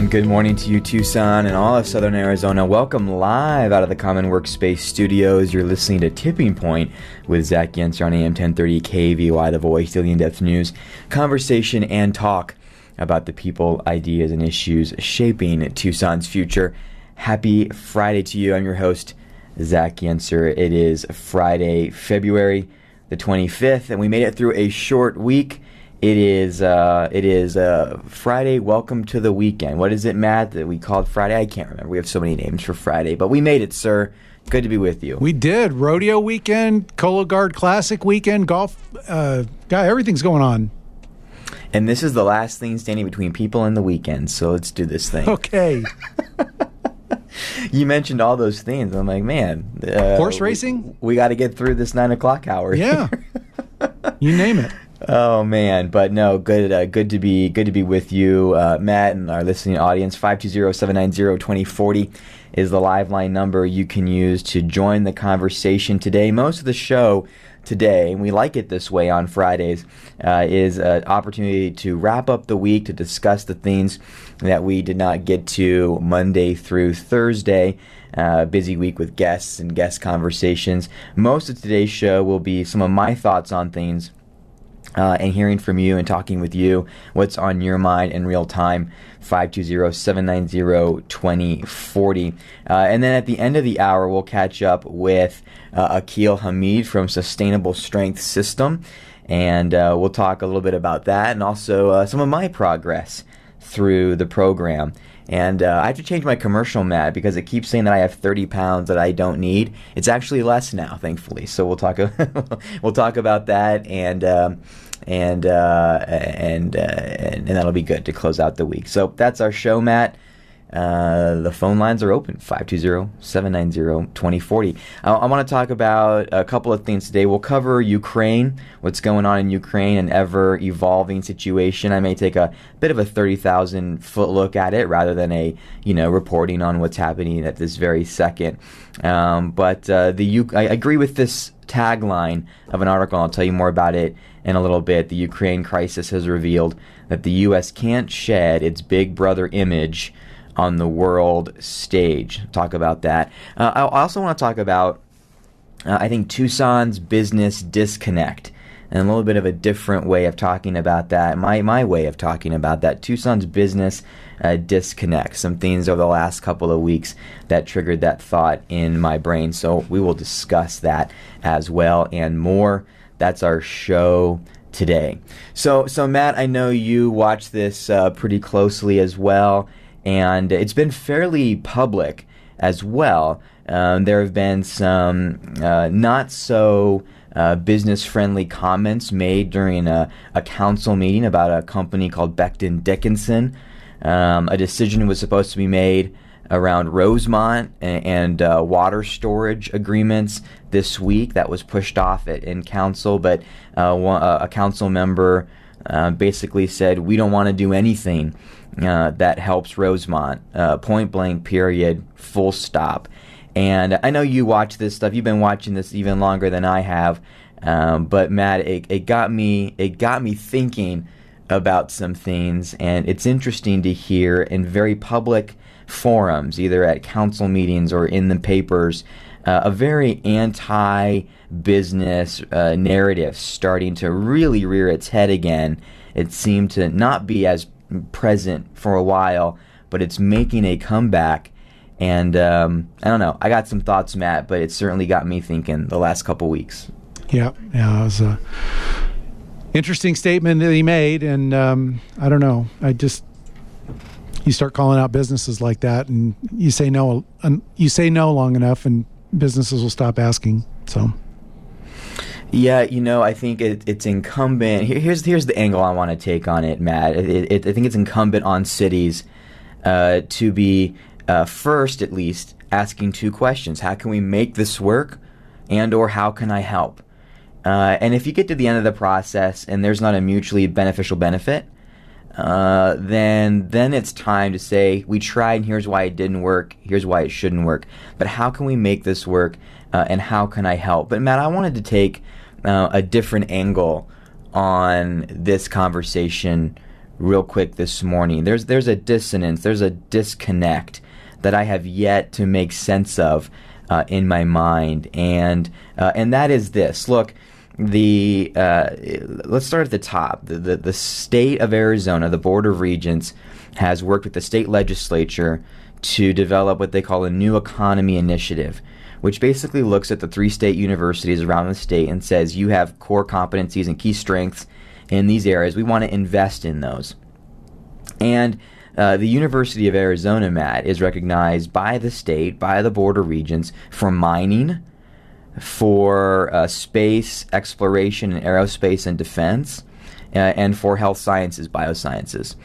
And good morning to you, Tucson and all of Southern Arizona. Welcome live out of the Common Workspace Studios. You're listening to Tipping Point with Zach Yentzer on AM 1030 KVOI, the voice, daily in-depth news, conversation, and talk about the people, ideas, and issues shaping Tucson's future. Happy Friday to you. I'm your host, Zach Yentzer. It is Friday, February the 25th, and we made it through a short week. It is uh, it is uh, Friday. Welcome to the weekend. What is it, Matt? That we called Friday? I can't remember. We have so many names for Friday, but we made it, sir. Good to be with you. We did rodeo weekend, Cologuard Classic weekend, golf. Uh, yeah, everything's going on. And this is the last thing standing between people and the weekend. So let's do this thing. Okay. you mentioned all those things. I'm like, man, uh, horse racing. We, we got to get through this nine o'clock hour. Yeah. you name it. Oh man, but no, good, uh, good to be, good to be with you, uh, Matt, and our listening audience. 520-790-2040 is the live line number you can use to join the conversation today. Most of the show today, and we like it this way on Fridays, uh, is an opportunity to wrap up the week to discuss the things that we did not get to Monday through Thursday. Uh, busy week with guests and guest conversations. Most of today's show will be some of my thoughts on things. Uh, and hearing from you and talking with you what's on your mind in real time? 520-790-2040 uh, and then at the end of the hour we'll catch up with uh, akil hamid from sustainable strength system. And uh, we'll talk a little bit about that and also uh, some of my progress through the program and uh, I have to change my commercial Matt because it keeps saying that I have 30 pounds that I don't need. It's actually less now, thankfully. So we'll talk. we'll talk about that, and um, and, uh, and, uh, and and that'll be good to close out the week. So that's our show, Matt. Uh, the phone lines are open 520-790-2040 I, I want to talk about a couple of things today. We'll cover ukraine what's going on in ukraine an ever evolving situation. I may take a bit of a 30000 foot look at it rather than a you know reporting on what's happening at this very second. Um, but uh, the U- I agree with this tagline of an article i'll tell you more about it in a little bit. The ukraine crisis has revealed that the us can't shed its big brother image on the world stage. Talk about that. Uh, I also want to talk about, uh, I think, Tucson's business disconnect. And a little bit of a different way of talking about that. My, my way of talking about that. Tucson's business uh, disconnect. Some things over the last couple of weeks that triggered that thought in my brain. So we will discuss that as well and more. That's our show today. So, so Matt, I know you watch this uh, pretty closely as well and it's been fairly public as well. Um, there have been some uh, not so uh, business friendly comments made during a, a, council meeting about a company called Becton Dickinson. Um, a decision was supposed to be made around Rosemont and, and uh, water storage agreements this week. That was pushed off at, in council, but uh, one, a council member uh, basically said, We don't want to do anything uh, that helps Rosemont. Uh, point blank, period, full stop. And I know you watch this stuff. You've been watching this even longer than I have. Um, but Matt, it, it got me. It got me thinking about some things, and it's interesting to hear in very public forums, either at council meetings or in the papers, uh, a very anti-business uh, narrative starting to really rear its head again. It seemed to not be as present for a while, but it's making a comeback. And um, I don't know. I got some thoughts, Matt, but it certainly got me thinking the last couple weeks. Yeah, yeah, it was a interesting statement that he made, and um, I don't know. I just you start calling out businesses like that, and you say no, you say no long enough, and businesses will stop asking. So. Yeah, you know, I think it, it's incumbent. Here, here's here's the angle I want to take on it, Matt. It, it, I think it's incumbent on cities uh, to be uh, first, at least, asking two questions: How can we make this work, and or how can I help? Uh, and if you get to the end of the process and there's not a mutually beneficial benefit, uh, then then it's time to say we tried and here's why it didn't work. Here's why it shouldn't work. But how can we make this work? Uh, and how can I help? But Matt, I wanted to take uh, a different angle on this conversation real quick this morning. There's there's a dissonance, there's a disconnect that I have yet to make sense of uh, in my mind, and uh, and that is this. Look, the uh, let's start at the top. The, the the state of Arizona, the Board of Regents, has worked with the state legislature to develop what they call a new economy initiative which basically looks at the three state universities around the state and says you have core competencies and key strengths in these areas. We want to invest in those. And uh, the University of Arizona, Matt, is recognized by the state, by the Board of Regents, for mining, for uh, space exploration and aerospace and defense, uh, and for health sciences, biosciences.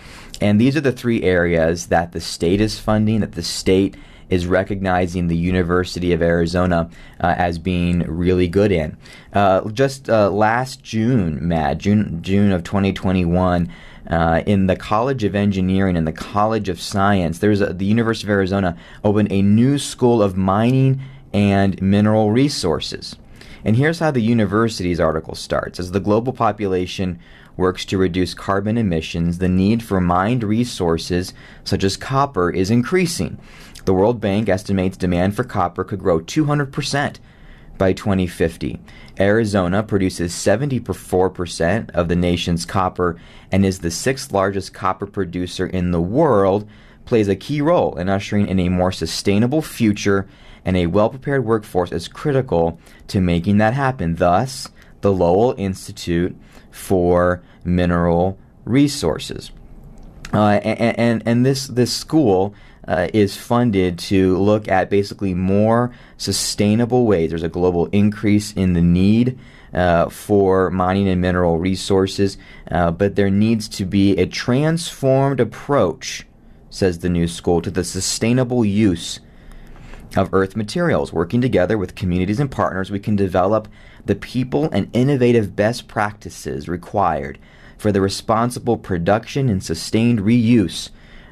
And these are the three areas that the state is funding, that the state is recognizing the University of Arizona uh, as being really good in. Uh, just uh, last June, Matt, June June of 2021. Uh, in the College of Engineering and the College of Science, there's a, the University of Arizona opened a new school of mining and mineral resources. And here's how the university's article starts: As the global population works to reduce carbon emissions, the need for mined resources such as copper is increasing. The World Bank estimates demand for copper could grow 200% by 2050. Arizona produces 74% of the nation's copper and is the sixth largest copper producer in the world, plays a key role in ushering in a more sustainable future, and a well prepared workforce is critical to making that happen. Thus, the Lowell Institute for Mineral Resources. Uh, and, and, and this, this school uh, is funded to look at basically more sustainable ways. There's a global increase in the need uh, for mining and mineral resources, uh, but there needs to be a transformed approach, says the new school, to the sustainable use of earth materials. Working together with communities and partners, we can develop the people and innovative best practices required for the responsible production and sustained reuse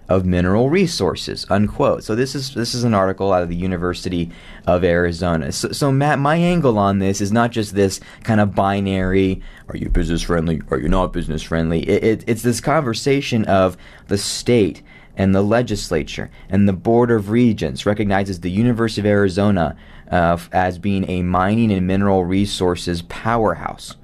of mineral resources unquote. So this is this is an article out of the university of arizona. So, so matt my angle on this is not just this kind of binary are you business friendly are you not business friendly? It, it, it's this conversation of the state and the legislature and the board of regents recognizes the university of arizona uh, as being a mining and mineral resources powerhouse.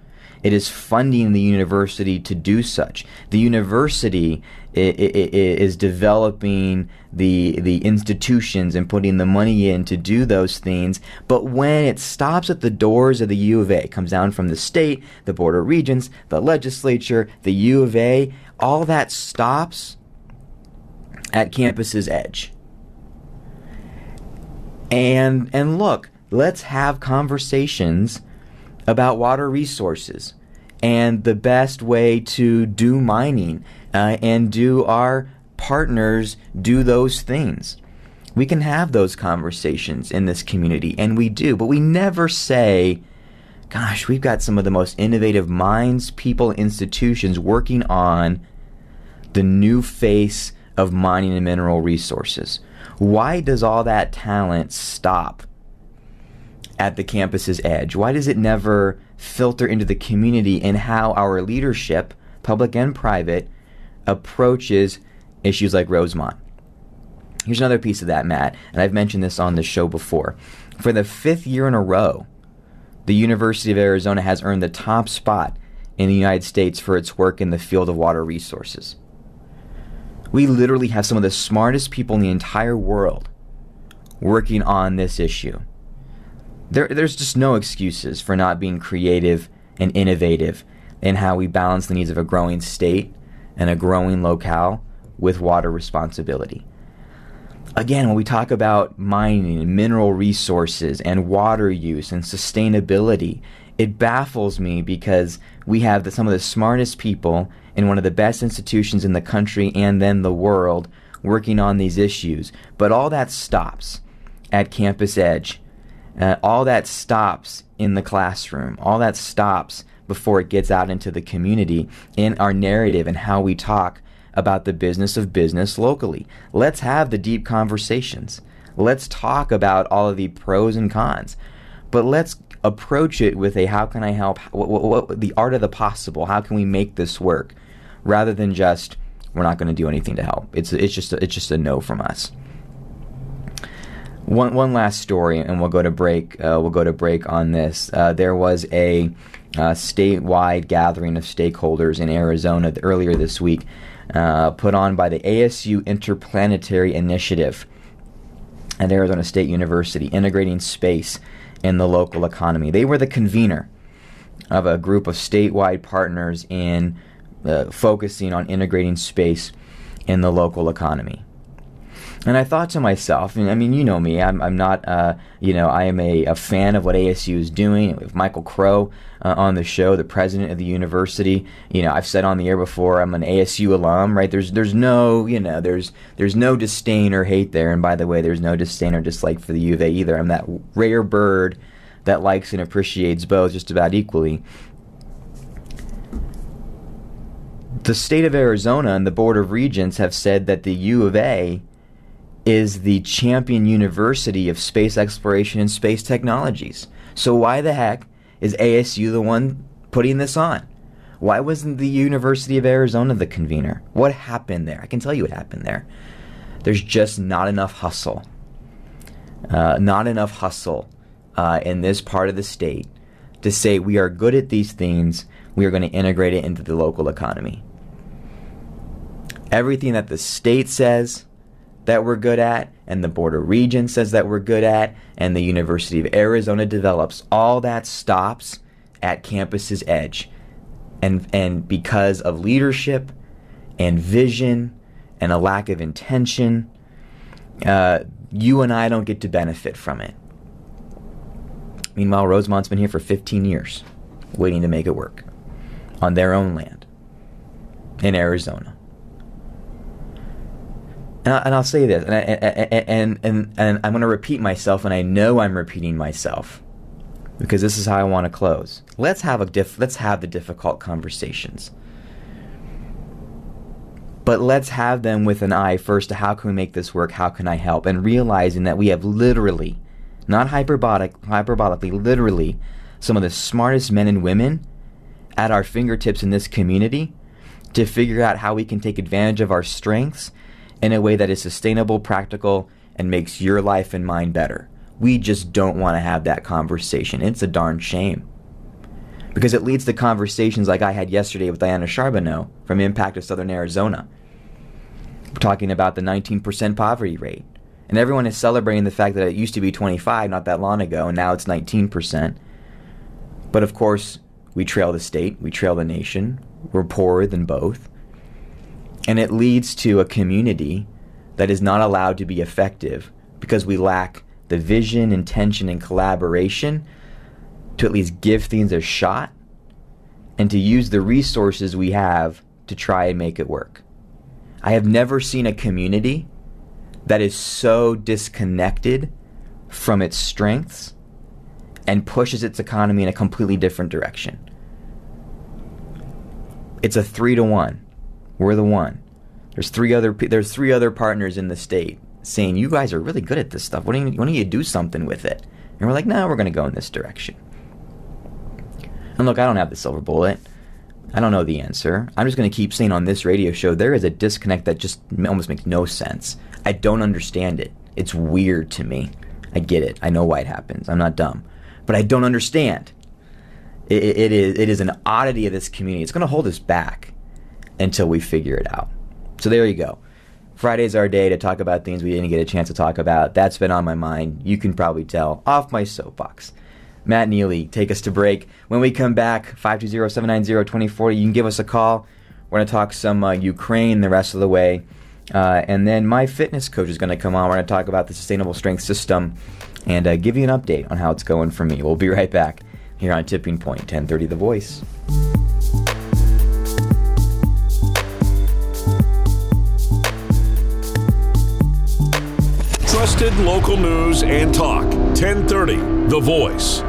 It is funding the university to do such. The university is developing the the institutions and putting the money in to do those things. But when it stops at the doors of the U of A, it comes down from the state, the board of regents, the legislature, the U of A, all that stops at campus's edge. And and look, let's have conversations about water resources and the best way to do mining uh, and do our partners do those things. We can have those conversations in this community, and we do, but we never say, gosh, we've got some of the most innovative minds, people, institutions working on the new face of mining and mineral resources. Why does all that talent stop at the campus's edge? Why does it never filter into the community and how our leadership, public and private, approaches issues like Rosemont. Here's another piece of that, Matt, and I've mentioned this on the show before. For the fifth year in a row, the University of Arizona has earned the top spot in the United States for its work in the field of water resources. We literally have some of the smartest people in the entire world working on this issue. There, there's just no excuses for not being creative and innovative in how we balance the needs of a growing state and a growing locale with water responsibility. Again, when we talk about mining and mineral resources and water use and sustainability, it baffles me because we have the, some of the smartest people in one of the best institutions in the country and then the world working on these issues. But all that stops at Campus Edge. Uh, all that stops in the classroom. All that stops before it gets out into the community in our narrative and how we talk about the business of business locally. Let's have the deep conversations. Let's talk about all of the pros and cons. But let's approach it with a how can I help? What, what, what, the art of the possible. How can we make this work? Rather than just we're not going to do anything to help. It's it's just a, it's just a no from us. One one last story, and we'll go to break. Uh, we'll go to break on this. Uh, there was a uh, statewide gathering of stakeholders in Arizona earlier this week, uh, put on by the ASU Interplanetary Initiative at Arizona State University, integrating space in the local economy. They were the convener of a group of statewide partners in uh, focusing on integrating space in the local economy. And I thought to myself, and I mean, you know me, I'm, I'm not, uh, you know, I am a, a, fan of what ASU is doing. With Michael Crow uh, on the show, the president of the university, you know, I've said on the air before, I'm an ASU alum, right? There's, there's no, you know, there's, there's no disdain or hate there. And by the way, there's no disdain or dislike for the U of A either. I'm that rare bird that likes and appreciates both just about equally. The state of Arizona and the Board of Regents have said that the U of A is the champion university of space exploration and space technologies. So why the heck is ASU the one putting this on? Why wasn't the University of Arizona the convener? What happened there? I can tell you what happened there. There's just not enough hustle. Uh, not enough hustle uh, in this part of the state to say we are good at these things, we are going to integrate it into the local economy. Everything that the state says that we're good at, and the Board of Regents says that we're good at, and the University of Arizona develops, all that stops at campus's edge. And, and because of leadership and vision and a lack of intention, uh, you and I don't get to benefit from it. Meanwhile, Rosemont's been here for 15 years, waiting to make it work on their own land in Arizona. And, I, will say this, and, I, and, and, and I'm going to repeat myself, and I know I'm repeating myself because this is how I want to close. Let's have a diff- let's have the difficult conversations. But let's have them with an eye first to how can we make this work? How can I help? And realizing that we have literally not hyperbolic, hyperbolically, literally, some of the smartest men and women at our fingertips in this community to figure out how we can take advantage of our strengths in a way that is sustainable, practical, and makes your life and mine better. We just don't want to have that conversation. It's a darn shame. Because it leads to conversations like I had yesterday with Diana Charbonneau from Impact of Southern Arizona, talking about the 19% poverty rate and everyone is celebrating the fact that it used to be 25 not that long ago, and now it's 19%. But of course, we trail the state, we trail the nation, we're poorer than both. And it leads to a community that is not allowed to be effective because we lack the vision, intention, and collaboration to at least give things a shot and to use the resources we have to try and make it work. I have never seen a community that is so disconnected from its strengths and pushes its economy in a completely different direction. It's a three to one. We're the one. There's three other there's three other partners in the state saying you guys are really good at this stuff. Why don't you, why don't you do something with it? And we're like, no, we're going to go in this direction. And look, I don't have the silver bullet. I don't know the answer. I'm just going to keep saying on this radio show there is a disconnect that just almost makes no sense. I don't understand it. It's weird to me. I get it. I know why it happens. I'm not dumb. But I don't understand. It, it, it is, it is an oddity of this community. It's going to hold us back until we figure it out. So there you go. Friday's our day to talk about things we didn't get a chance to talk about. That's been on my mind. You can probably tell off my soapbox. Matt Neely, take us to break. When we come back, 520-790-2040, you can give us a call. We're going to talk some uh, Ukraine the rest of the way. Uh, and then my fitness coach is going to come on. We're going to talk about the sustainable strength system and uh, give you an update on how it's going for me. We'll be right back here on Tipping Point 1030 The Voice. Trusted local news and talk 1030 The Voice.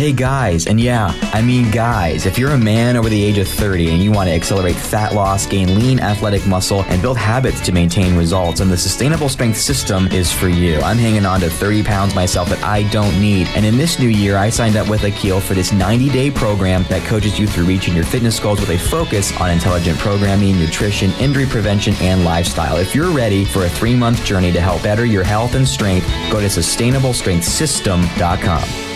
Hey guys, and yeah, I mean guys, if you're a man over the age of 30 and you want to accelerate fat loss, gain lean athletic muscle, and build habits to maintain results, then the Sustainable Strength System is for you. I'm hanging on to 30 pounds myself that I don't need. And in this new year, I signed up with Akil for this 90 day program that coaches you through reaching your fitness goals with a focus on intelligent programming, nutrition, injury prevention, and lifestyle. If you're ready for a three month journey to help better your health and strength, go to sustainablestrengthsystem.com.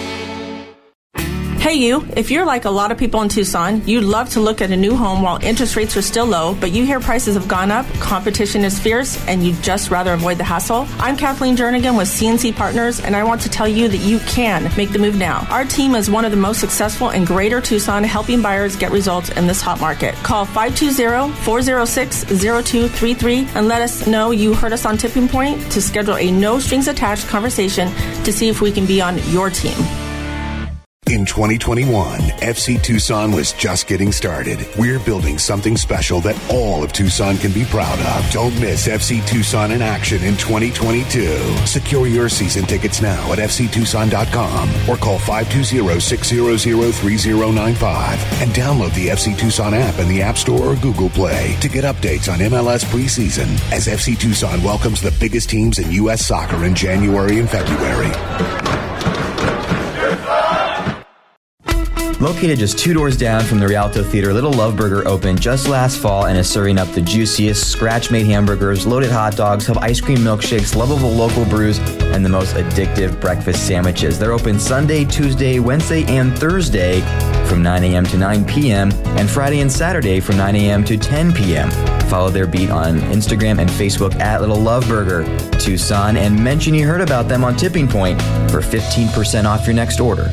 Hey, you, if you're like a lot of people in Tucson, you'd love to look at a new home while interest rates are still low, but you hear prices have gone up, competition is fierce, and you'd just rather avoid the hassle. I'm Kathleen Jernigan with CNC Partners, and I want to tell you that you can make the move now. Our team is one of the most successful in Greater Tucson, helping buyers get results in this hot market. Call 520-406-0233 and let us know you heard us on Tipping Point to schedule a no strings attached conversation to see if we can be on your team. In 2021, FC Tucson was just getting started. We're building something special that all of Tucson can be proud of. Don't miss FC Tucson in action in 2022. Secure your season tickets now at fctucson.com or call 520-600-3095 and download the FC Tucson app in the App Store or Google Play to get updates on MLS preseason as FC Tucson welcomes the biggest teams in U.S. soccer in January and February. Located just two doors down from the Rialto Theater, Little Love Burger opened just last fall and is serving up the juiciest scratch made hamburgers, loaded hot dogs, have ice cream milkshakes, lovable local brews, and the most addictive breakfast sandwiches. They're open Sunday, Tuesday, Wednesday, and Thursday from 9 a.m. to 9 p.m., and Friday and Saturday from 9 a.m. to 10 p.m. Follow their beat on Instagram and Facebook at Little Love Burger Tucson and mention you heard about them on Tipping Point for 15% off your next order.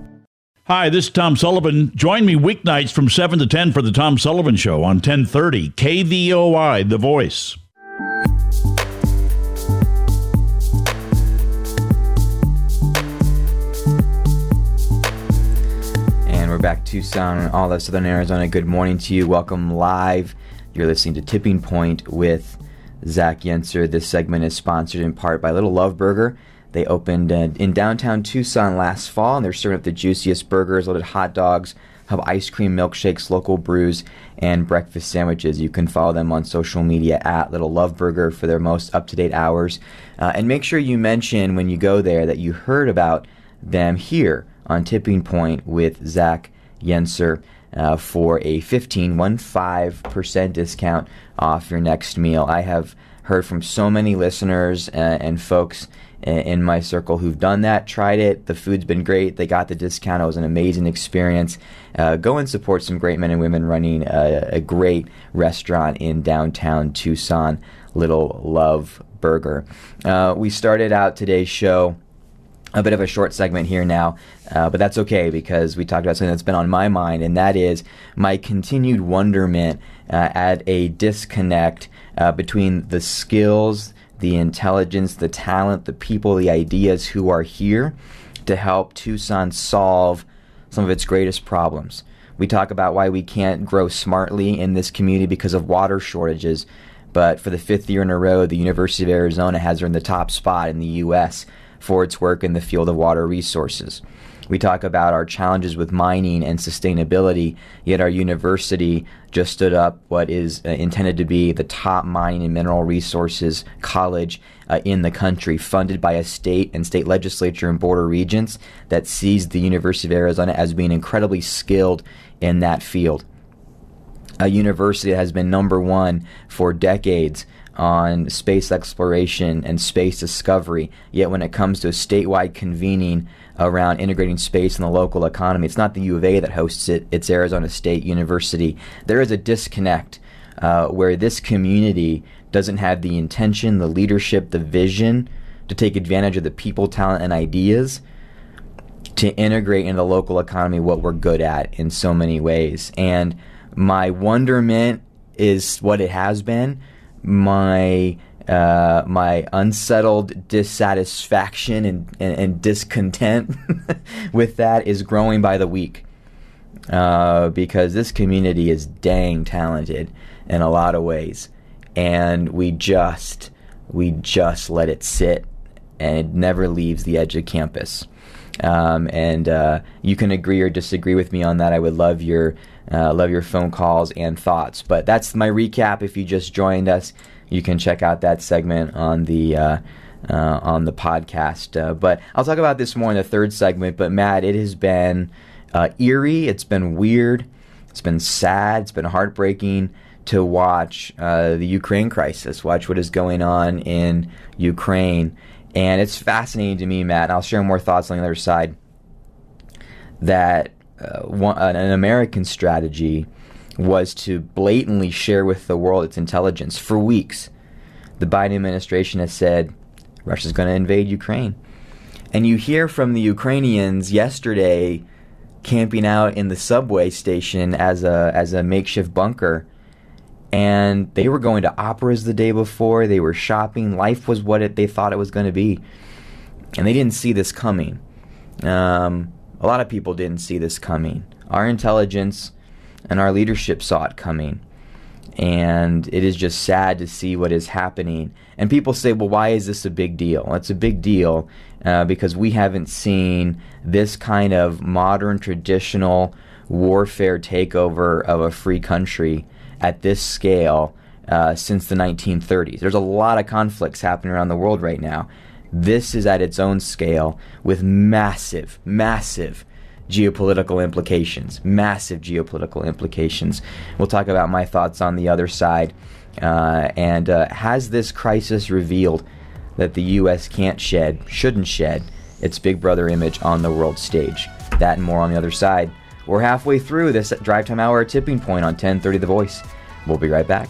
Hi, this is Tom Sullivan. Join me weeknights from 7 to 10 for the Tom Sullivan Show on 1030 KVOI, The Voice. And we're back Tucson and all of Southern Arizona. Good morning to you. Welcome live. You're listening to Tipping Point with Zach Yentzer. This segment is sponsored in part by Little Love Burger. They opened uh, in downtown Tucson last fall, and they're serving up the juiciest burgers, loaded hot dogs, have ice cream milkshakes, local brews, and breakfast sandwiches. You can follow them on social media at Little Love Burger for their most up to date hours. Uh, and make sure you mention when you go there that you heard about them here on Tipping Point with Zach Yentzer. Uh, for a 15, 15% discount off your next meal. I have heard from so many listeners uh, and folks in my circle who've done that, tried it. The food's been great. They got the discount. It was an amazing experience. Uh, go and support some great men and women running a, a great restaurant in downtown Tucson, Little Love Burger. Uh, we started out today's show a bit of a short segment here now, uh, but that's okay because we talked about something that's been on my mind, and that is my continued wonderment uh, at a disconnect uh, between the skills the intelligence, the talent, the people, the ideas who are here to help Tucson solve some of its greatest problems. We talk about why we can't grow smartly in this community because of water shortages. But for the fifth year in a row, the University of Arizona has earned the top spot in the U.S. for its work in the field of water resources. We talk about our challenges with mining and sustainability, yet our university just stood up what is uh, intended to be the top mining and mineral resources college uh, in the country, funded by a state and state legislature and board of regents that sees the University of Arizona as being incredibly skilled in that field. A university that has been number one for decades on space exploration and space discovery. Yet when it comes to a statewide convening around integrating space in the local economy, it's not the U of A that hosts it, it's Arizona State University. There is a disconnect uh, where this community doesn't have the intention, the leadership, the vision to take advantage of the people, talent, and ideas to integrate in the local economy what we're good at in so many ways. And my wonderment is what it has been my uh, my unsettled dissatisfaction and, and, and discontent with that is growing by the week. Uh, because this community is dang talented in a lot of ways, and we just we just let it sit, and it never leaves the edge of campus. Um, and uh, you can agree or disagree with me on that. I would love your uh, love your phone calls and thoughts. But that's my recap. If you just joined us, you can check out that segment on the uh, uh, on the podcast. Uh, but I'll talk about this more in the third segment. But Matt, it has been uh, eerie. It's been weird. It's been sad. It's been heartbreaking to watch uh, the Ukraine crisis. Watch what is going on in Ukraine, and it's fascinating to me, Matt. I'll share more thoughts on the other side. That one, an American strategy was to blatantly share with the world its intelligence for weeks. The Biden administration has said Russia's going to invade Ukraine. And you hear from the Ukrainians yesterday camping out in the subway station as a as a makeshift bunker and they were going to operas the day before they were shopping life was what it, they thought it was going to be and they didn't see this coming um, a lot of people didn't see this coming our intelligence and our leadership saw it coming. And it is just sad to see what is happening. And people say, well, why is this a big deal? It's a big deal uh, because we haven't seen this kind of modern, traditional warfare takeover of a free country at this scale uh, since the 1930s. There's a lot of conflicts happening around the world right now. This is at its own scale with massive, massive geopolitical implications, massive geopolitical implications. We'll talk about my thoughts on the other side. Uh, and uh, has this crisis revealed that the U.S. can't shed, shouldn't shed, its Big Brother image on the world stage? That and more on the other side. We're halfway through this drive time hour tipping point on 1030 The Voice. We'll be right back.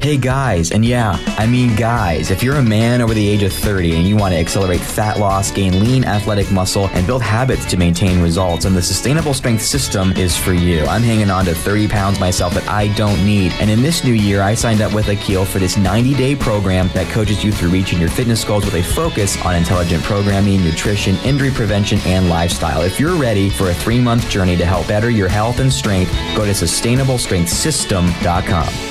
Hey guys, and yeah, I mean guys, if you're a man over the age of 30 and you want to accelerate fat loss, gain lean athletic muscle, and build habits to maintain results, then the Sustainable Strength System is for you. I'm hanging on to 30 pounds myself that I don't need. And in this new year, I signed up with Akil for this 90 day program that coaches you through reaching your fitness goals with a focus on intelligent programming, nutrition, injury prevention, and lifestyle. If you're ready for a three month journey to help better your health and strength, go to sustainablestrengthsystem.com.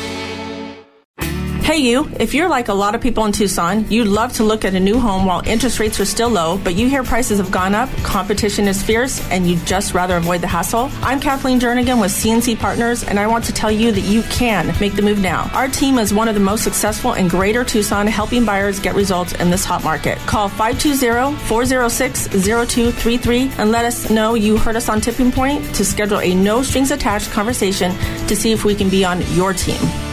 Hey, you, if you're like a lot of people in Tucson, you'd love to look at a new home while interest rates are still low, but you hear prices have gone up, competition is fierce, and you'd just rather avoid the hassle. I'm Kathleen Jernigan with CNC Partners, and I want to tell you that you can make the move now. Our team is one of the most successful in Greater Tucson, helping buyers get results in this hot market. Call 520-406-0233 and let us know you heard us on Tipping Point to schedule a no strings attached conversation to see if we can be on your team.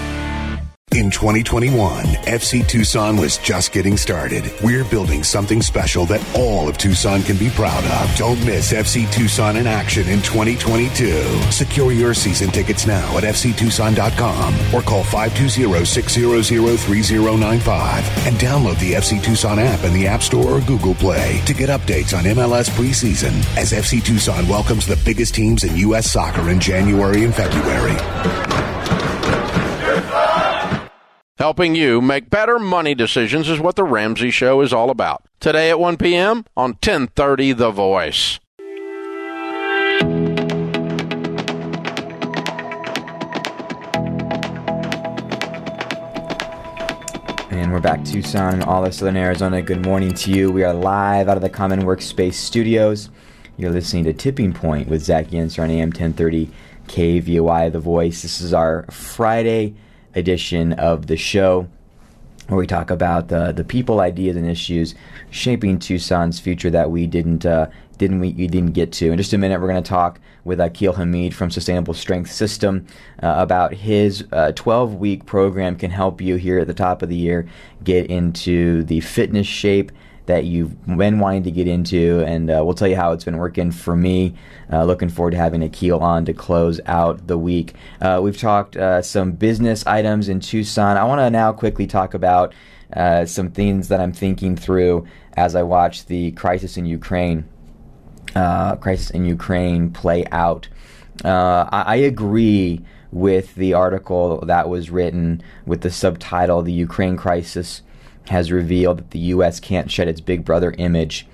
In 2021, FC Tucson was just getting started. We're building something special that all of Tucson can be proud of. Don't miss FC Tucson in action in 2022. Secure your season tickets now at fctucson.com or call 520-600-3095 and download the FC Tucson app in the App Store or Google Play to get updates on MLS preseason as FC Tucson welcomes the biggest teams in U.S. soccer in January and February. Helping you make better money decisions is what the Ramsey Show is all about. Today at 1 p.m. on 1030 The Voice. And we're back Tucson and all of Southern Arizona. Good morning to you. We are live out of the Common Workspace studios. You're listening to Tipping Point with Zach Yentzer on AM 1030 KVOI The Voice. This is our Friday edition of the show where we talk about the the people, ideas, and issues shaping Tucson's future that we didn't uh, didn't we, we, didn't get to. In just a minute, we're going to talk with Akil Hamid from Sustainable Strength System uh, about his 12 uh, week program can help you here at the top of the year get into the fitness shape that you've been wanting to get into, and uh, we'll tell you how it's been working for me. Uh, looking forward to having Akil on to close out the week. Uh, we've talked uh, some business items in Tucson. I want to now quickly talk about uh, some things that I'm thinking through as I watch the crisis in Ukraine. Uh, crisis in Ukraine play out. I, I agree with the article that was written with the subtitle "The Ukraine Crisis." Has revealed that the U.S. can't shed its big brother image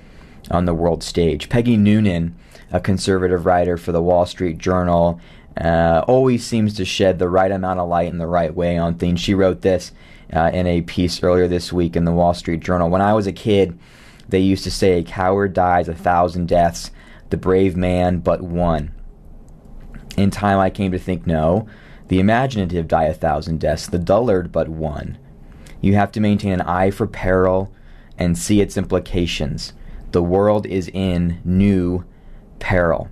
on the world stage. Peggy Noonan, a conservative writer for the Wall Street Journal, uh, always seems to shed the right amount of light in the right way on things. She wrote this uh, in a piece earlier this week in the Wall Street Journal. When I was a kid, they used to say, A coward dies a thousand deaths, the brave man but one. In time, I came to think, no, the imaginative die a thousand deaths, the dullard but one. You have to maintain an eye for peril and see its implications. The world is in new peril.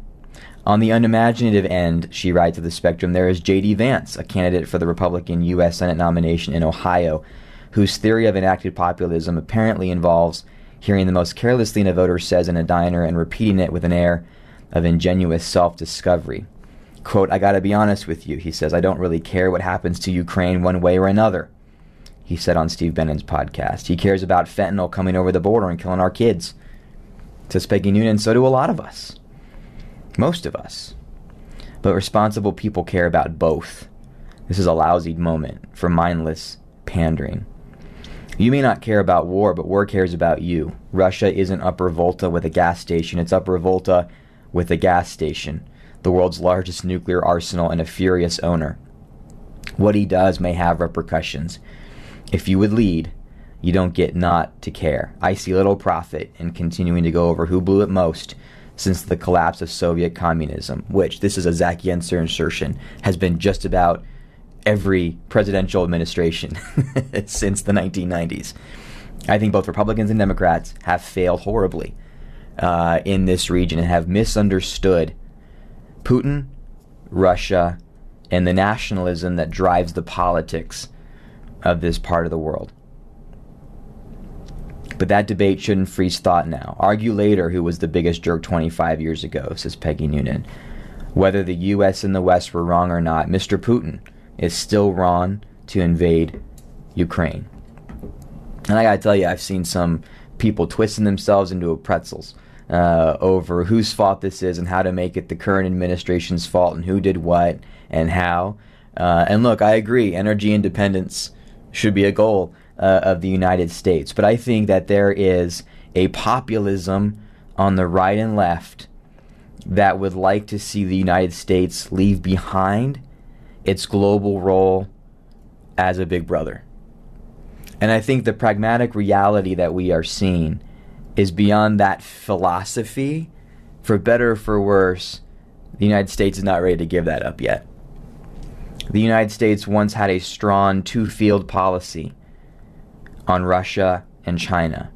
On the unimaginative end, she writes of the spectrum, there is J.D. Vance, a candidate for the Republican U.S. Senate nomination in Ohio, whose theory of enacted populism apparently involves hearing the most careless thing a voter says in a diner and repeating it with an air of ingenuous self discovery. Quote, I gotta be honest with you, he says, I don't really care what happens to Ukraine one way or another he said on Steve Bannon's podcast. He cares about fentanyl coming over the border and killing our kids. Says Peggy Noonan, so do a lot of us. Most of us. But responsible people care about both. This is a lousy moment for mindless pandering. You may not care about war, but war cares about you. Russia isn't Upper Volta with a gas station, it's Upper Volta with a gas station, the world's largest nuclear arsenal and a furious owner. What he does may have repercussions. If you would lead, you don't get not to care. I see little profit in continuing to go over who blew it most since the collapse of Soviet communism, which, this is a Zach Yentzer insertion, has been just about every presidential administration since the 1990s. I think both Republicans and Democrats have failed horribly uh, in this region and have misunderstood Putin, Russia, and the nationalism that drives the politics of this part of the world. But that debate shouldn't freeze thought now. Argue later who was the biggest jerk 25 years ago, says Peggy Noonan. Whether the U.S. and the West were wrong or not, Mr. Putin is still wrong to invade Ukraine. And I gotta tell you, I've seen some people twisting themselves into pretzels uh, over whose fault this is and how to make it the current administration's fault and who did what and how. Uh, and look, I agree, energy independence should be a goal uh, of the United States. But I think that there is a populism on the right and left that would like to see the United States leave behind its global role as a big brother. And I think the pragmatic reality that we are seeing is beyond that philosophy. For better or for worse, the United States is not ready to give that up yet. The United States once had a strong two field policy on Russia and China.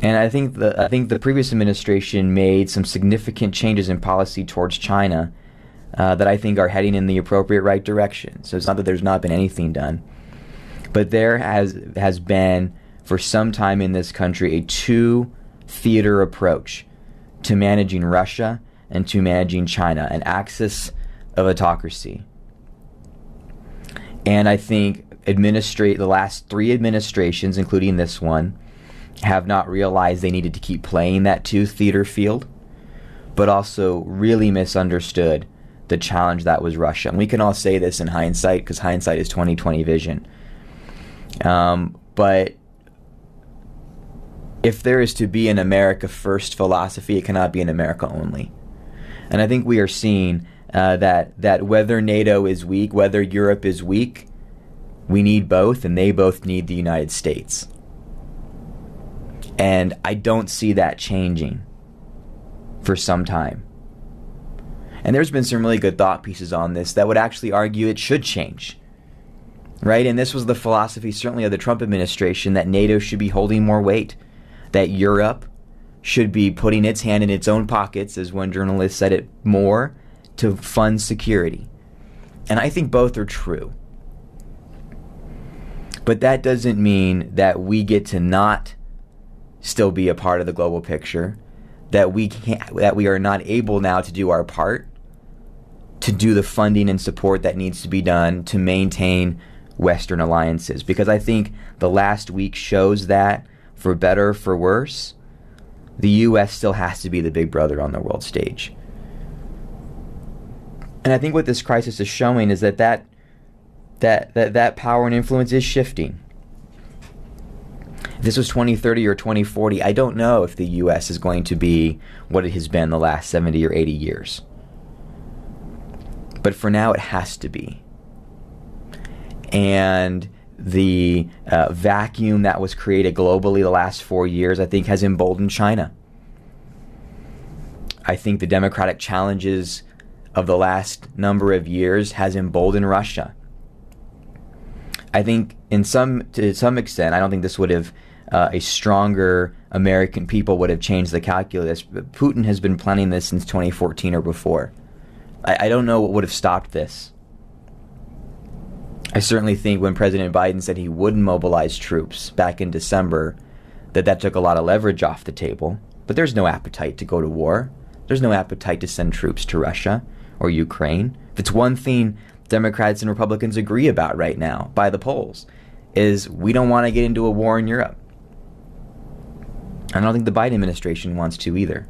And I think the I think the previous administration made some significant changes in policy towards China uh, that I think are heading in the appropriate right direction. So it's not that there's not been anything done, but there has has been for some time in this country a two theater approach to managing Russia and to managing China, an axis of autocracy. And I think administrate the last three administrations, including this one, have not realized they needed to keep playing that two theater field, but also really misunderstood the challenge that was Russia. And we can all say this in hindsight because hindsight is 2020 vision. Um, but if there is to be an America first philosophy, it cannot be an America only. And I think we are seeing uh, that that whether NATO is weak, whether Europe is weak, we need both, and they both need the United States. And I don't see that changing for some time. And there's been some really good thought pieces on this that would actually argue it should change. Right? And this was the philosophy, certainly, of the Trump administration that NATO should be holding more weight, that Europe should be putting its hand in its own pockets, as one journalist said it, more to fund security. And I think both are true. But that doesn't mean that we get to not still be a part of the global picture, that we can't, that we are not able now to do our part to do the funding and support that needs to be done to maintain Western alliances. Because I think the last week shows that, for better or for worse, the U.S. still has to be the big brother on the world stage. And I think what this crisis is showing is that that that that, that power and influence is shifting. If this was 2030 or 2040, I don't know if the US is going to be what it has been the last 70 or 80 years. But for now, it has to be. And the uh, vacuum that was created globally the last four years, I think, has emboldened China. I think the democratic challenges of the last number of years has emboldened Russia. I think, in some to some extent, I don't think this would have uh, a stronger American people would have changed the calculus. But Putin has been planning this since 2014 or before. I, I don't know what would have stopped this. I certainly think when President Biden said he wouldn't mobilize troops back in December, that that took a lot of leverage off the table. But there's no appetite to go to war. There's no appetite to send troops to Russia or Ukraine. If it's one thing Democrats and Republicans agree about right now by the polls, is we don't want to get into a war in Europe. I don't think the Biden administration wants to either.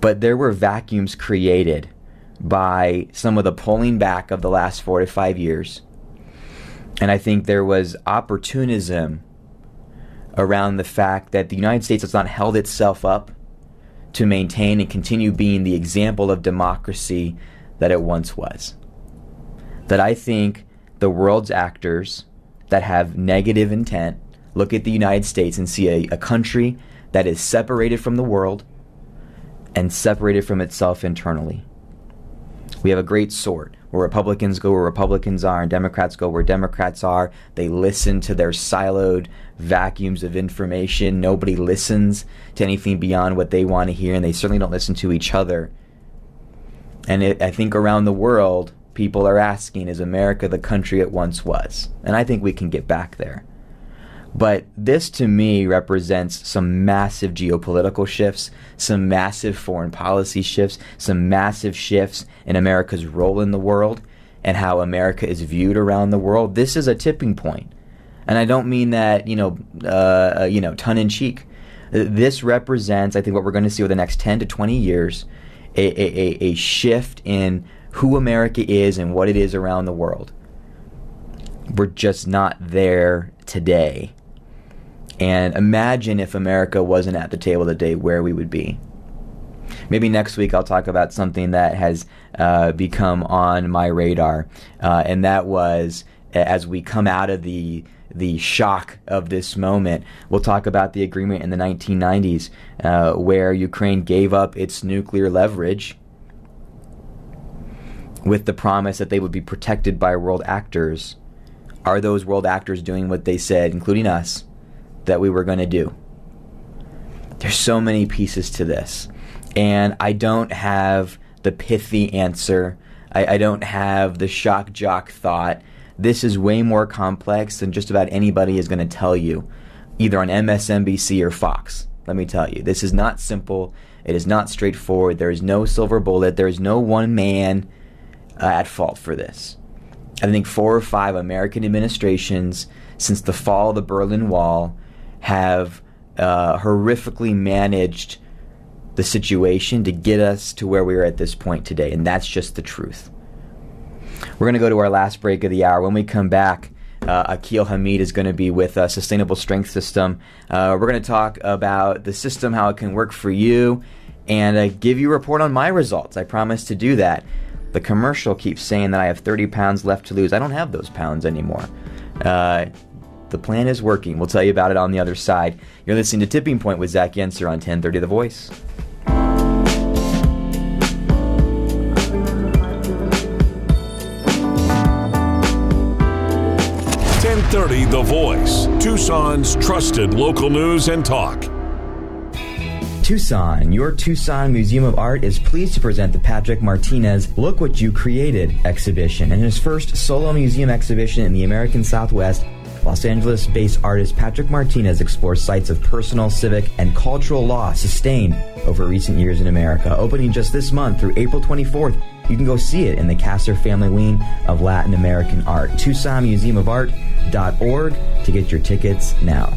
But there were vacuums created by some of the pulling back of the last four to five years. And I think there was opportunism around the fact that the United States has not held itself up to maintain and continue being the example of democracy that it once was. That I think the world's actors that have negative intent look at the United States and see a, a country that is separated from the world and separated from itself internally. We have a great sword where Republicans go where Republicans are and Democrats go where Democrats are. They listen to their siloed vacuums of information. Nobody listens to anything beyond what they want to hear, and they certainly don't listen to each other. And it, I think around the world, people are asking, is America the country it once was? And I think we can get back there. But this to me represents some massive geopolitical shifts, some massive foreign policy shifts, some massive shifts in America's role in the world and how America is viewed around the world. This is a tipping point. And I don't mean that, you know, uh, uh you know, tongue in cheek. This represents, I think, what we're going to see over the next 10 to 20 years a, a, a shift in who America is and what it is around the world. We're just not there today. And imagine if America wasn't at the table today, where we would be. Maybe next week I'll talk about something that has uh, become on my radar, uh, and that was as we come out of the the shock of this moment. We'll talk about the agreement in the 1990s uh, where Ukraine gave up its nuclear leverage with the promise that they would be protected by world actors. Are those world actors doing what they said, including us, that we were going to do? There's so many pieces to this. And I don't have the pithy answer. I, I don't have the shock jock thought. This is way more complex than just about anybody is going to tell you, either on MSNBC or Fox. Let me tell you, this is not simple. It is not straightforward. There is no silver bullet. There is no one man uh, at fault for this. I think four or five American administrations since the fall of the Berlin Wall have uh, horrifically managed the situation to get us to where we are at this point today, and that's just the truth. We're going to go to our last break of the hour. When we come back, uh, Akil Hamid is going to be with us, Sustainable Strength System. Uh, we're going to talk about the system, how it can work for you, and uh, give you a report on my results. I promise to do that. The commercial keeps saying that I have 30 pounds left to lose. I don't have those pounds anymore. The plan is working. We'll tell you about it on the other side. You're listening to Tipping Point with Zach Yentzer on 1030 The Voice. Ten thirty The Voice, Tucson's trusted local news and talk. Tucson, your Tucson Museum of Art is pleased to present the Patrick Martinez Look What You Created exhibition and his first solo museum exhibition in the American Southwest. Los Angeles based artist Patrick Martinez explores sites of personal, civic, and cultural loss sustained over recent years in America. Opening just this month through April 24th, you can go see it in the Kasser Family Wing of Latin American Art. TucsonMuseumofArt.org to get your tickets now.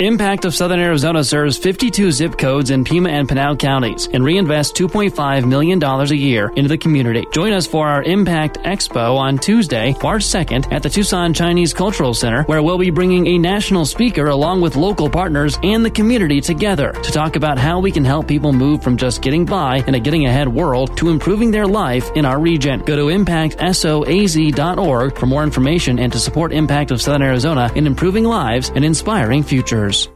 Impact of Southern Arizona serves 52 zip codes in Pima and Pinal counties and reinvests $2.5 million a year into the community. Join us for our Impact Expo on Tuesday, March 2nd at the Tucson Chinese Cultural Center, where we'll be bringing a national speaker along with local partners and the community together to talk about how we can help people move from just getting by in a getting ahead world to improving their life in our region. Go to impactsoaz.org for more information and to support Impact of Southern Arizona in improving lives and inspiring futures. Matters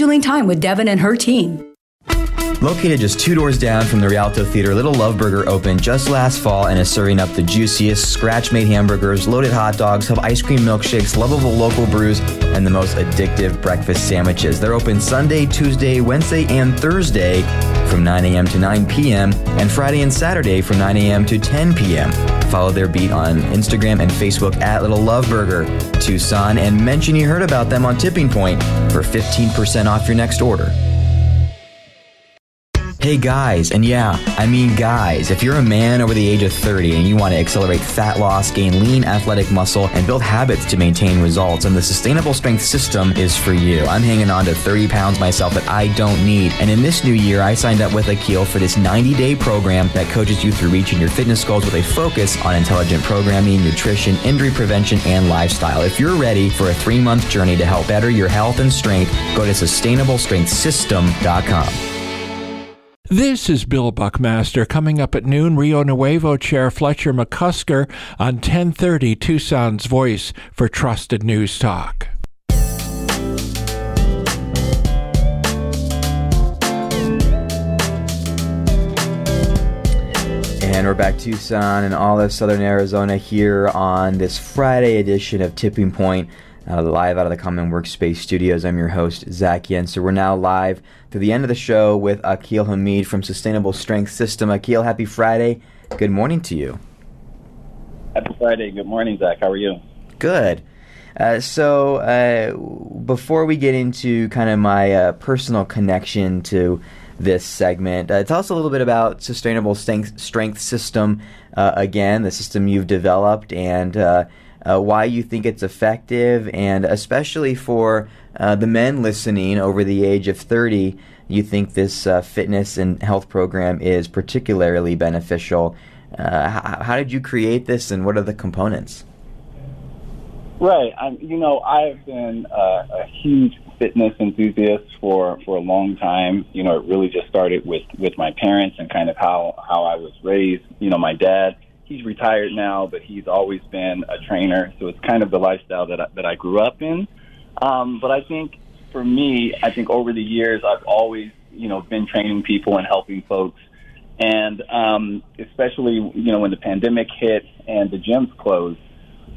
scheduling time with Devin and her team. Located just two doors down from the Rialto Theater, Little Love Burger opened just last fall and is serving up the juiciest scratch made hamburgers, loaded hot dogs, have ice cream milkshakes, lovable local brews, and the most addictive breakfast sandwiches. They're open Sunday, Tuesday, Wednesday, and Thursday from 9 a.m. to 9 p.m., and Friday and Saturday from 9 a.m. to 10 p.m. Follow their beat on Instagram and Facebook at Little Love Burger Tucson and mention you heard about them on Tipping Point for 15% off your next order. Hey guys, and yeah, I mean guys, if you're a man over the age of 30 and you want to accelerate fat loss, gain lean athletic muscle, and build habits to maintain results, and the Sustainable Strength System is for you. I'm hanging on to 30 pounds myself that I don't need. And in this new year, I signed up with Akil for this 90 day program that coaches you through reaching your fitness goals with a focus on intelligent programming, nutrition, injury prevention, and lifestyle. If you're ready for a three month journey to help better your health and strength, go to sustainablestrengthsystem.com. This is Bill Buckmaster coming up at noon. Rio Nuevo Chair Fletcher McCusker on 1030 Tucson's Voice for Trusted News Talk. And we're back Tucson and all of Southern Arizona here on this Friday edition of Tipping Point, uh, live out of the Common Workspace Studios. I'm your host, Zach Yen. So We're now live to the end of the show with Akil Hamid from Sustainable Strength System. Akil, happy Friday. Good morning to you. Happy Friday. Good morning, Zach. How are you? Good. Uh, so, uh, before we get into kind of my uh, personal connection to this segment, uh, tell us a little bit about Sustainable Strength, strength System, uh, again, the system you've developed, and uh, why you think it's effective, and especially for Uh, the men listening over the age of 30, you think this uh, fitness and health program is particularly beneficial. Uh, how, how did you create this, and what are the components? Right. I'm, you know, I've been uh, a huge fitness enthusiast for for a long time. You know, it really just started with with my parents and kind of how how I was raised. You know, my dad, he's retired now, but he's always been a trainer, so it's kind of the lifestyle that I, that I grew up in. Um, but I think for me, I think over the years, I've always you know been training people and helping folks. And um, especially, you know, when the pandemic hit and the gyms closed,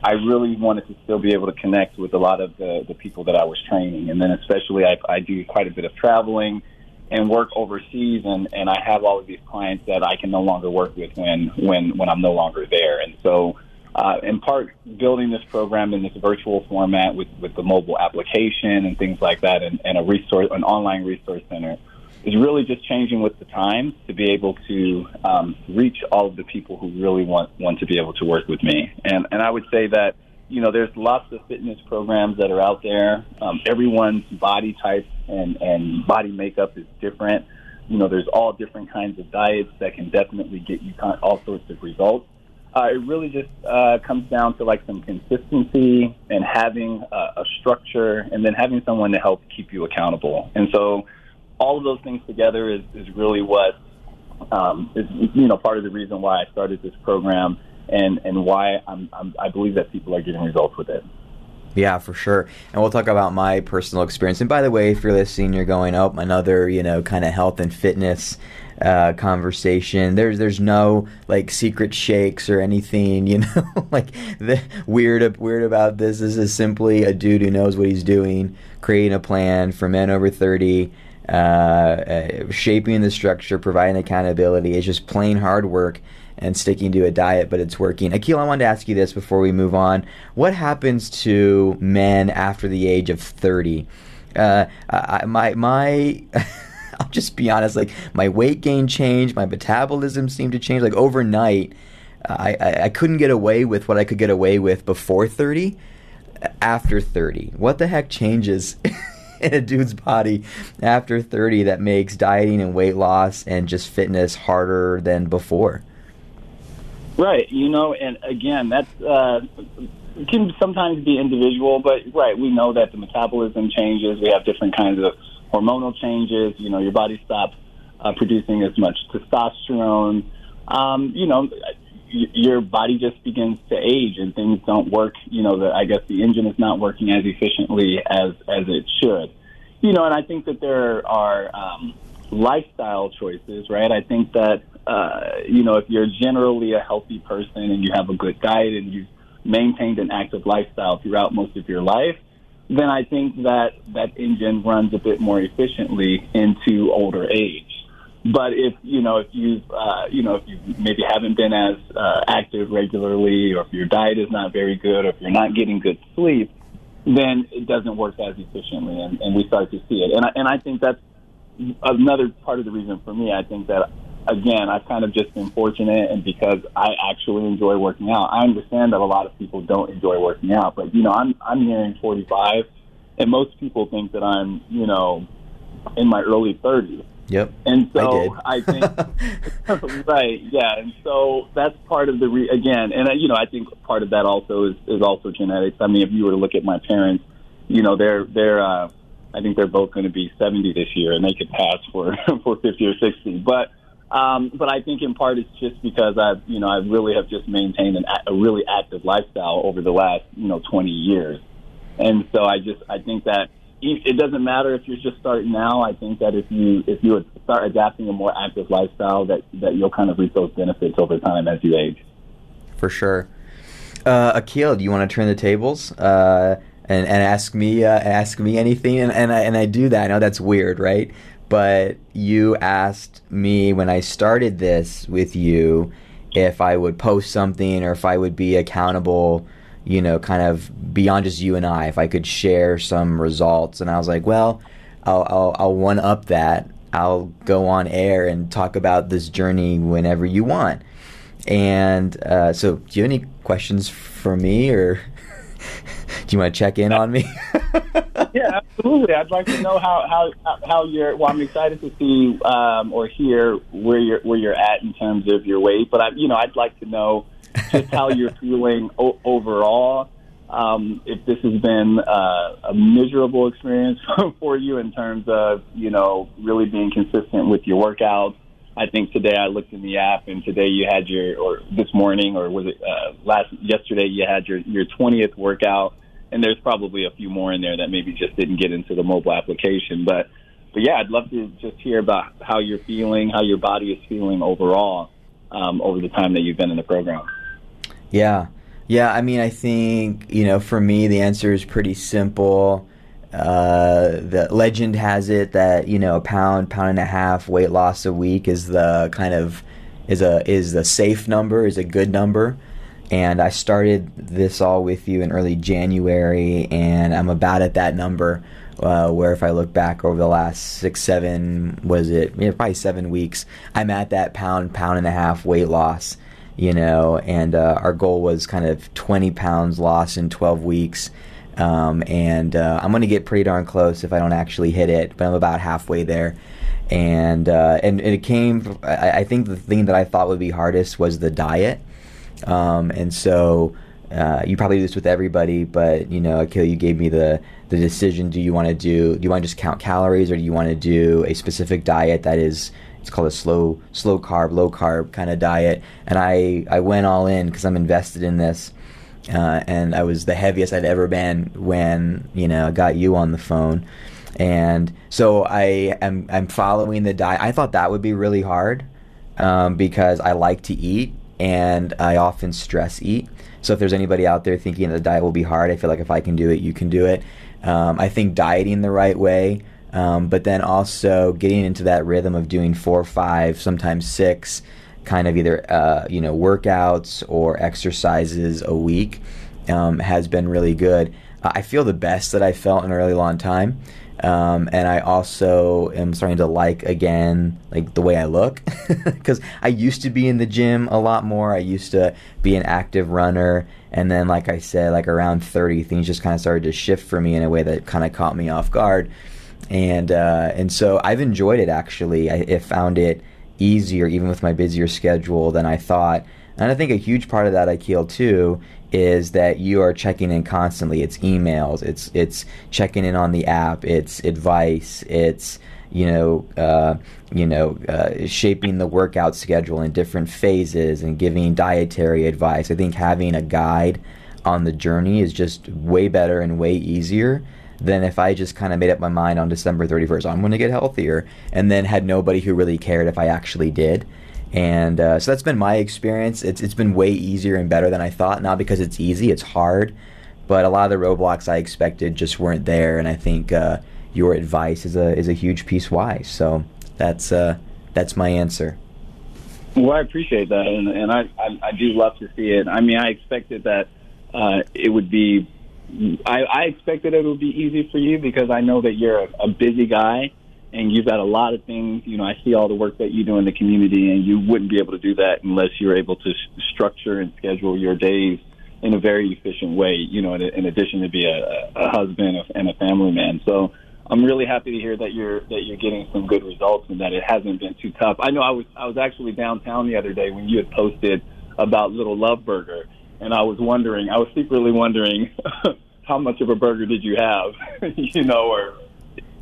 I really wanted to still be able to connect with a lot of the, the people that I was training. And then especially I, I do quite a bit of traveling and work overseas and, and I have all of these clients that I can no longer work with when, when, when I'm no longer there. And so, uh, in part, building this program in this virtual format with, with the mobile application and things like that and, and a resource, an online resource center is really just changing with the times to be able to um, reach all of the people who really want want to be able to work with me. And and I would say that you know there's lots of fitness programs that are out there. Um, everyone's body type and and body makeup is different. You know, there's all different kinds of diets that can definitely get you all sorts of results. Uh, it really just uh, comes down to like some consistency and having a, structure, and then having someone to help keep you accountable. And so all of those things together is, is really what um, is you know part of the reason why I started this program and and why I'm, I'm, I believe that people are getting results with it. Yeah, for sure. And we'll talk about my personal experience. And by the way, if you're listening, you're going, oh, another, you know, kind of health and fitness uh, conversation. There's there's no like secret shakes or anything, you know, like the weird weird about this. This is simply a dude who knows what he's doing, creating a plan for men over 30 uh, uh, shaping the structure, providing accountability. It's just plain hard work and sticking to a diet, but it's working. Akil, I wanted to ask you this before we move on. What happens to men after the age of 30? Uh, I, my, my, I'll just be honest, like my weight gain changed, my metabolism seemed to change. Like overnight, I, I, I couldn't get away with what I could get away with before 30 after 30. What the heck changes? in a dude's body after 30 that makes dieting and weight loss and just fitness harder than before. Right. You know, and again, that's uh, can sometimes be individual, but right, we know that the metabolism changes. We have different kinds of hormonal changes. You know, your body stops uh, producing as much testosterone. Um, you know, your body just begins to age and things don't work. You know, the, I guess the engine is not working as efficiently as as it should. You know, and I think that there are um, lifestyle choices, right? I think that uh, you know if you're generally a healthy person and you have a good diet and you've maintained an active lifestyle throughout most of your life, then I think that that engine runs a bit more efficiently into older age. But if you know if you uh, you know if you maybe haven't been as uh, active regularly, or if your diet is not very good, or if you're not getting good sleep, then it doesn't work as efficiently, and, and we start to see it. And I, and I think that's another part of the reason for me. I think that again, I've kind of just been fortunate, and because I actually enjoy working out. I understand that a lot of people don't enjoy working out, but you know, I'm I'm nearing 45, and most people think that I'm you know in my early 30s. Yep. And so I, I think, right, yeah. And so that's part of the re- again, and uh, you know, I think part of that also is is also genetics. I mean, if you were to look at my parents, you know, they're they're uh, I think they're both going to be 70 this year, and they could pass for for 50 or 60. But um, but I think in part it's just because I you know I really have just maintained an, a really active lifestyle over the last you know 20 years, and so I just I think that it doesn't matter if you're just starting now. I think that if you if you start adapting a more active lifestyle, that that you'll kind of reap those benefits over time as you age. For sure. Uh, Akil, do you want to turn the tables uh, and, and ask me uh, ask me anything? And, and I and I do that. I know that's weird, right? But you asked me when I started this with you if I would post something or if I would be accountable you know, kind of beyond just you and I, if I could share some results. And I was like, well, I'll, I'll, I'll one up that. I'll go on air and talk about this journey whenever you want. And uh, so, do you have any questions for me, or do you want to check in on me? yeah, absolutely. I'd like to know how how how you're. Well, I'm excited to see um, or hear where you're where you're at in terms of your weight. But I, you know, I'd like to know just how you're feeling o- overall. Um, if this has been uh, a miserable experience for you in terms of you know really being consistent with your workouts. I think today I looked in the app, and today you had your, or this morning, or was it uh, last yesterday? You had your your twentieth workout, and there's probably a few more in there that maybe just didn't get into the mobile application. But but yeah, I'd love to just hear about how you're feeling, how your body is feeling overall um, over the time that you've been in the program. Yeah. Yeah, I mean, I think, you know, for me, the answer is pretty simple. Uh, the legend has it that, you know, a pound, pound and a half weight loss a week is the kind of, is a, is the safe number, is a good number. And I started this all with you in early January, and I'm about at that number. Uh, where if I look back over the last six, seven, was it yeah, probably seven weeks, I'm at that pound, pound and a half weight loss you know, and uh, our goal was kind of 20 pounds lost in 12 weeks. Um, and uh, I'm going to get pretty darn close if I don't actually hit it, but I'm about halfway there. And uh, and, and, it came. I, I, think the thing that I thought would be hardest was the diet. Um, and so uh, you probably do this with everybody, but you know, Akil, you gave me the the decision. Do you want to do? Do you want to just count calories, or do you want to do a specific diet that is it's called a slow slow carb, low carb kind of diet. And I I went all in because I'm invested in this. Uh, and I was the heaviest I'd ever been when you know I got you on the phone, and so I am I'm following the diet. I thought that would be really hard um, because I like to eat and I often stress eat. So if there's anybody out there thinking that the diet will be hard, I feel like if I can do it, you can do it. Um, I think dieting the right way um, but then also getting into that rhythm of doing four, five, sometimes six, kind of either uh, you know workouts or exercises a week um, has been really good. I feel the best that I felt in a really long time. Um, and I also am starting to like again like the way I look because I used to be in the gym a lot more. I used to be an active runner, and then like I said, like around 30, things just kind of started to shift for me in a way that kind of caught me off guard and uh, and so I've enjoyed it actually. I, I, found it easier even with my busier schedule than I thought. And I think a huge part of that Akil too is that you are checking in constantly. It's emails, it's it's checking in on the app, it's advice, it's you know uh, you know uh, shaping the workout schedule in different phases and giving dietary advice. I think having a guide on the journey is just way better and way easier than if I just kind of made up my mind on December 31st, I'm going to get healthier, and then had nobody who really cared if I actually did. And uh, so that's been my experience. It's it's been way easier and better than I thought. Not because it's easy, it's hard, but a lot of the roadblocks I expected just weren't there. And I think uh, your advice is a is a huge piece why. So that's uh, that's my answer. Well, I appreciate that, and, and I, I, I do love to see it. I mean, I expected that uh, it would be I, I expected it would be easy for you because I know that you're a, a busy guy and you've got a lot of things. You know, I see all the work that you do in the community, and you wouldn't be able to do that unless you're able to structure and schedule your days in a very efficient way. You know, in, in addition to be a, a husband and a family man. So I'm really happy to hear that you're that you're getting some good results and that it hasn't been too tough. I know I was I was actually downtown the other day when you had posted about Little Love Burger and I was wondering, I was secretly wondering how much of a burger did you have, you know, or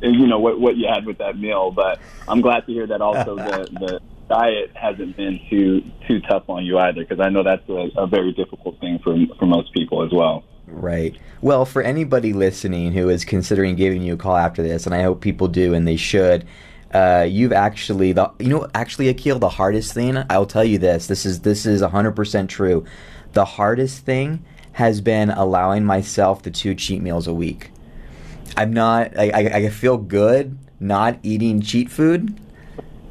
you know what what you had with that meal. But I'm glad to hear that also the the diet hasn't been too too tough on you either, because I know that's a, a very difficult thing for for most people as well. Right. Well, for anybody listening who is considering giving you a call after this, and I hope people do, and they should, uh, you've actually the you know actually Akil the hardest thing I'll tell you this this is this is hundred percent true. The hardest thing has been allowing myself the two cheat meals a week. I'm not I, I, I feel good not eating cheat food.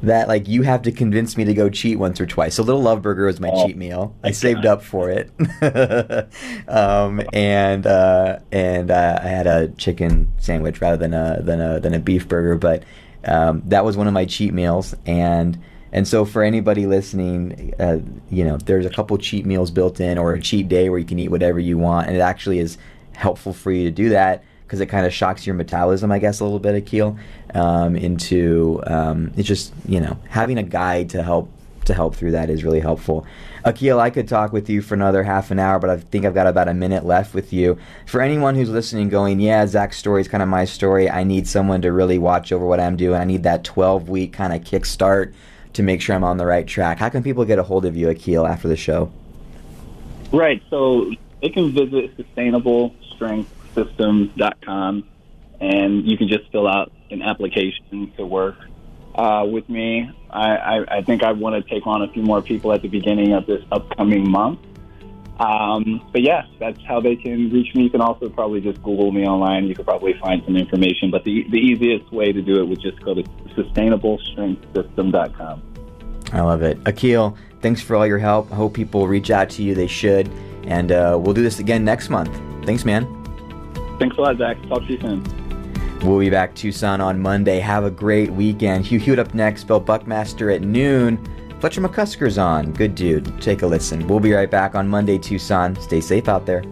That like you have to convince me to go cheat once or twice. So little love burger was my Oh, cheat meal. I saved up for it, um, and uh, and uh, I had a chicken sandwich rather than a than a than a beef burger. But um, that was one of my cheat meals, and and so for anybody listening, uh, you know, there's a couple cheat meals built in, or a cheat day where you can eat whatever you want, and it actually is helpful for you to do that because it kind of shocks your metabolism, I guess, a little bit, Akil, um, into um, it's just you know having a guide to help to help through that is really helpful. Akil, I could talk with you for another half an hour, but I think I've got about a minute left with you. For anyone who's listening, going, yeah, Zach's story is kind of my story. I need someone to really watch over what I'm doing. I need that 12 week kind of kickstart to make sure I'm on the right track. How can people get a hold of you, Akil, after the show? Right. So they can visit sustainablestrengthsystems.com and you can just fill out an application to work uh, with me. I, I, I think I want to take on a few more people at the beginning of this upcoming month. Um, but yeah, that's how they can reach me. You can also probably just Google me online. You could probably find some information. But the, the easiest way to do it would just go to sustainablestrengthsystem.com. I love it. Akil, thanks for all your help. I hope people reach out to you. They should. And uh, we'll do this again next month. Thanks, man. Thanks a lot, Zach. Talk to you soon. We'll be back Tucson on Monday. Have a great weekend. Hugh Hewitt up next. Bill Buckmaster at noon. Fletcher McCusker's on. Good dude. Take a listen. We'll be right back on Monday, Tucson. Stay safe out there.